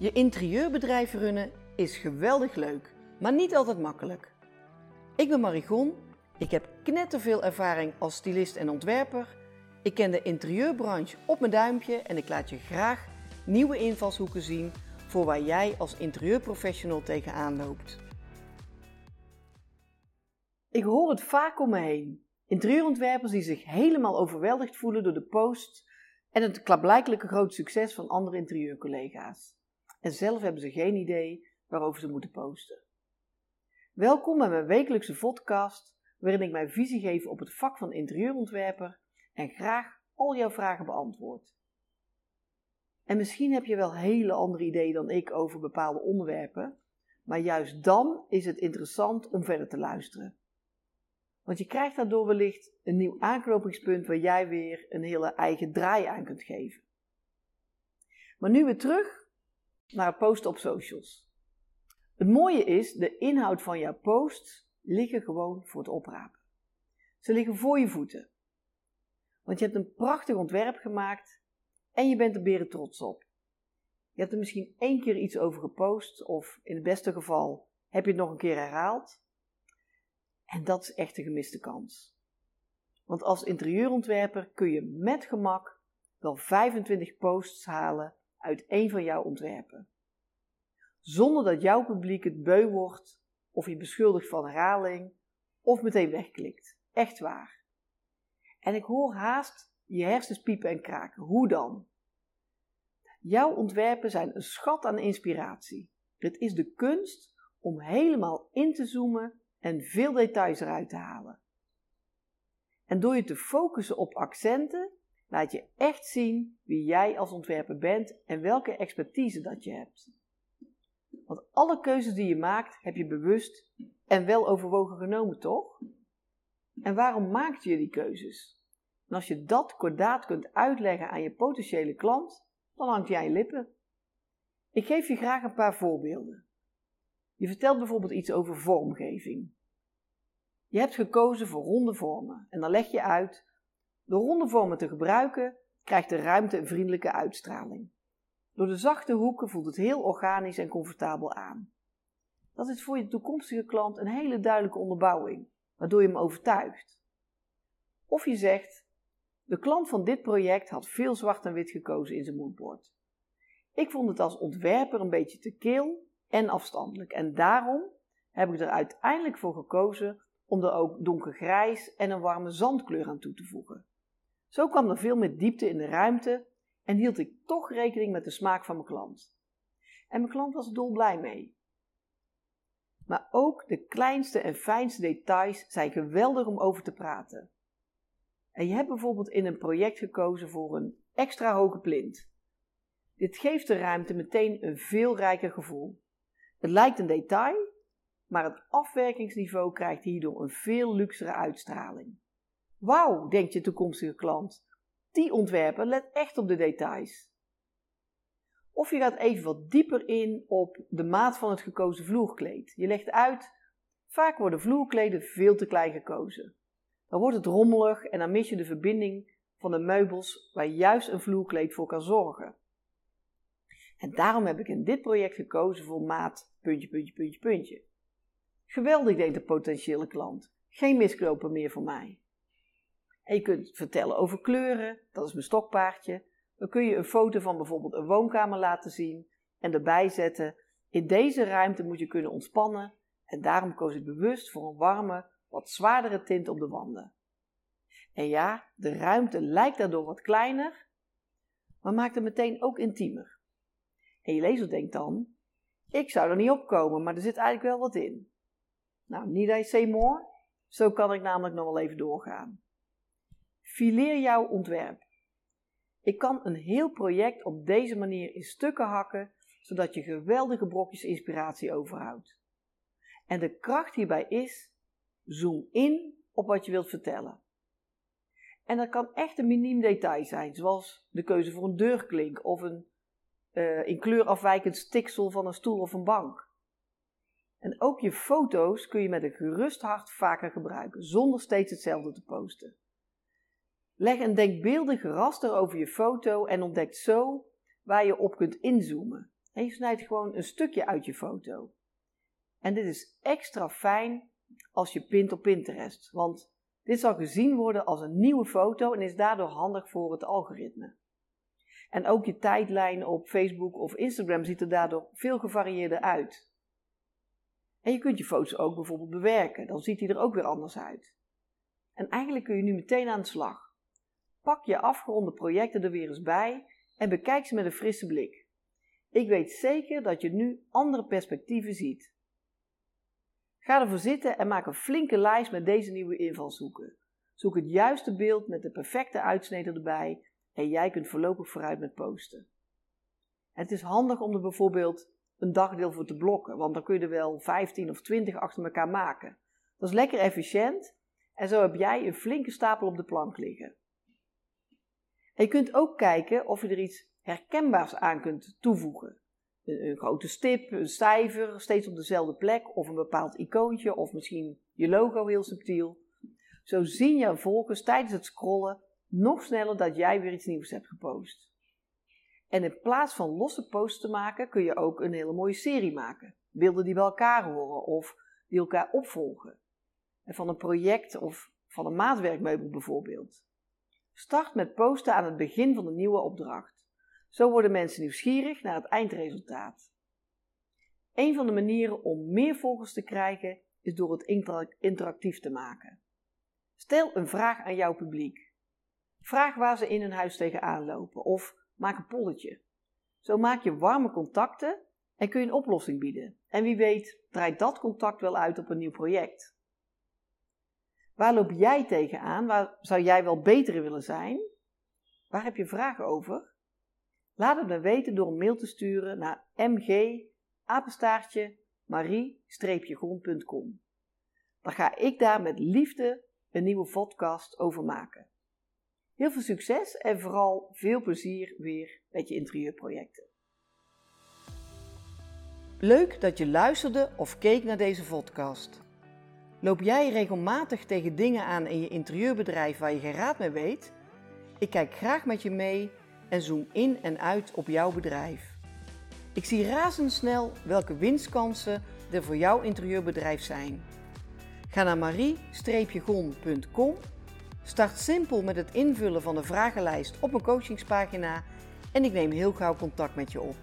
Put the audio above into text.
Je interieurbedrijf runnen is geweldig leuk, maar niet altijd makkelijk. Ik ben Marigon, ik heb knetterveel ervaring als stylist en ontwerper. Ik ken de interieurbranche op mijn duimpje en ik laat je graag nieuwe invalshoeken zien voor waar jij als interieurprofessional tegenaan loopt. Ik hoor het vaak om me heen. Interieurontwerpers die zich helemaal overweldigd voelen door de post en het klaarblijkelijke groot succes van andere interieurcollega's. En zelf hebben ze geen idee waarover ze moeten posten. Welkom bij mijn wekelijkse podcast, waarin ik mijn visie geef op het vak van interieurontwerper en graag al jouw vragen beantwoord. En misschien heb je wel hele andere ideeën dan ik over bepaalde onderwerpen, maar juist dan is het interessant om verder te luisteren. Want je krijgt daardoor wellicht een nieuw aanknopingspunt waar jij weer een hele eigen draai aan kunt geven. Maar nu weer terug naar posten op socials. Het mooie is, de inhoud van jouw posts liggen gewoon voor het oprapen. Ze liggen voor je voeten. Want je hebt een prachtig ontwerp gemaakt en je bent er beren trots op. Je hebt er misschien één keer iets over gepost of in het beste geval heb je het nog een keer herhaald. En dat is echt een gemiste kans. Want als interieurontwerper kun je met gemak wel 25 posts halen uit één van jouw ontwerpen. Zonder dat jouw publiek het beu wordt of je beschuldigt van herhaling of meteen wegklikt. Echt waar. En ik hoor haast je hersens piepen en kraken. Hoe dan? Jouw ontwerpen zijn een schat aan inspiratie. Het is de kunst om helemaal in te zoomen en veel details eruit te halen. En door je te focussen op accenten, laat je echt zien wie jij als ontwerper bent en welke expertise dat je hebt. Want alle keuzes die je maakt, heb je bewust en wel overwogen genomen, toch? En waarom maak je die keuzes? En als je dat kordaat kunt uitleggen aan je potentiële klant, dan hangt jij je lippen. Ik geef je graag een paar voorbeelden. Je vertelt bijvoorbeeld iets over vormgeving. Je hebt gekozen voor ronde vormen en dan leg je uit: door ronde vormen te gebruiken krijgt de ruimte een vriendelijke uitstraling. Door de zachte hoeken voelt het heel organisch en comfortabel aan. Dat is voor je toekomstige klant een hele duidelijke onderbouwing, waardoor je hem overtuigt. Of je zegt: de klant van dit project had veel zwart en wit gekozen in zijn moodboard. Ik vond het als ontwerper een beetje te kil en afstandelijk en daarom heb ik er uiteindelijk voor gekozen om er ook donkergrijs en een warme zandkleur aan toe te voegen. Zo kwam er veel meer diepte in de ruimte en hield ik toch rekening met de smaak van mijn klant. En mijn klant was er dolblij mee. Maar ook de kleinste en fijnste details zijn geweldig om over te praten. En je hebt bijvoorbeeld in een project gekozen voor een extra hoge plint. Dit geeft de ruimte meteen een veel rijker gevoel. Het lijkt een detail, maar het afwerkingsniveau krijgt hierdoor een veel luxere uitstraling. Wauw, denkt je toekomstige klant. Die ontwerper let echt op de details. Of je gaat even wat dieper in op de maat van het gekozen vloerkleed. Je legt uit, vaak worden vloerkleden veel te klein gekozen. Dan wordt het rommelig en dan mis je de verbinding van de meubels waar juist een vloerkleed voor kan zorgen. En daarom heb ik in dit project gekozen voor maat puntje, puntje, puntje, puntje. Geweldig, denkt de potentiële klant. Geen misknopen meer voor mij. En je kunt vertellen over kleuren, dat is mijn stokpaardje. Dan kun je een foto van bijvoorbeeld een woonkamer laten zien en erbij zetten. In deze ruimte moet je kunnen ontspannen en daarom koos ik bewust voor een warme, wat zwaardere tint op de wanden. En ja, de ruimte lijkt daardoor wat kleiner, maar maakt het meteen ook intiemer. En je lezer denkt dan: ik zou er niet opkomen, maar er zit eigenlijk wel wat in. Nou, need I say more? Zo kan ik namelijk nog wel even doorgaan. Fileer jouw ontwerp. Ik kan een heel project op deze manier in stukken hakken, zodat je geweldige brokjes inspiratie overhoudt. En de kracht hierbij is, zoom in op wat je wilt vertellen. En dat kan echt een miniem detail zijn, zoals de keuze voor een deurklink of een uh, in kleur afwijkend stiksel van een stoel of een bank. En ook je foto's kun je met een gerust hart vaker gebruiken, zonder steeds hetzelfde te posten. Leg een denkbeeldig raster over je foto en ontdek zo waar je op kunt inzoomen. En je snijdt gewoon een stukje uit je foto. En dit is extra fijn als je pint op Pinterest, want dit zal gezien worden als een nieuwe foto en is daardoor handig voor het algoritme. En ook je tijdlijn op Facebook of Instagram ziet er daardoor veel gevarieerder uit. En je kunt je foto's ook bijvoorbeeld bewerken, dan ziet die er ook weer anders uit. En eigenlijk kun je nu meteen aan de slag. Pak je afgeronde projecten er weer eens bij en bekijk ze met een frisse blik. Ik weet zeker dat je nu andere perspectieven ziet. Ga ervoor zitten en maak een flinke lijst met deze nieuwe invalshoeken. Zoek het juiste beeld met de perfecte uitsnede erbij en jij kunt voorlopig vooruit met posten. Het is handig om er bijvoorbeeld een dagdeel voor te blokken, want dan kun je er wel 15 of 20 achter elkaar maken. Dat is lekker efficiënt en zo heb jij een flinke stapel op de plank liggen. Je kunt ook kijken of je er iets herkenbaars aan kunt toevoegen. Een, een, grote stip, een cijfer, steeds op dezelfde plek, of een bepaald icoontje, of misschien je logo heel subtiel. Zo zien jouw volgers tijdens het scrollen nog sneller dat jij weer iets nieuws hebt gepost. En in plaats van losse posts te maken, kun je ook een hele mooie serie maken. Beelden die bij elkaar horen of die elkaar opvolgen. En van een project of van een maatwerkmeubel bijvoorbeeld. Start met posten aan het begin van de nieuwe opdracht. Zo worden mensen nieuwsgierig naar het eindresultaat. Een van de manieren om meer volgers te krijgen is door het interactief te maken. Stel een vraag aan jouw publiek. Vraag waar ze in hun huis tegenaan lopen of maak een polletje. Zo maak je warme contacten en kun je een oplossing bieden. En wie weet draait dat contact wel uit op een nieuw project. Waar loop jij tegenaan? Waar zou jij wel beter willen zijn? Waar heb je vragen over? Laat het me weten door een mail te sturen naar mg marie-grond.com. Dan ga ik daar met liefde een nieuwe podcast over maken. Heel veel succes en vooral veel plezier weer met je interieurprojecten. Leuk dat je luisterde of keek naar deze podcast. Loop jij regelmatig tegen dingen aan in je interieurbedrijf waar je geen raad mee weet? Ik kijk graag met je mee en zoom in en uit op jouw bedrijf. Ik zie razendsnel welke winstkansen er voor jouw interieurbedrijf zijn. Ga naar marie-gon.com, start simpel met het invullen van de vragenlijst op een coachingspagina en ik neem heel gauw contact met je op.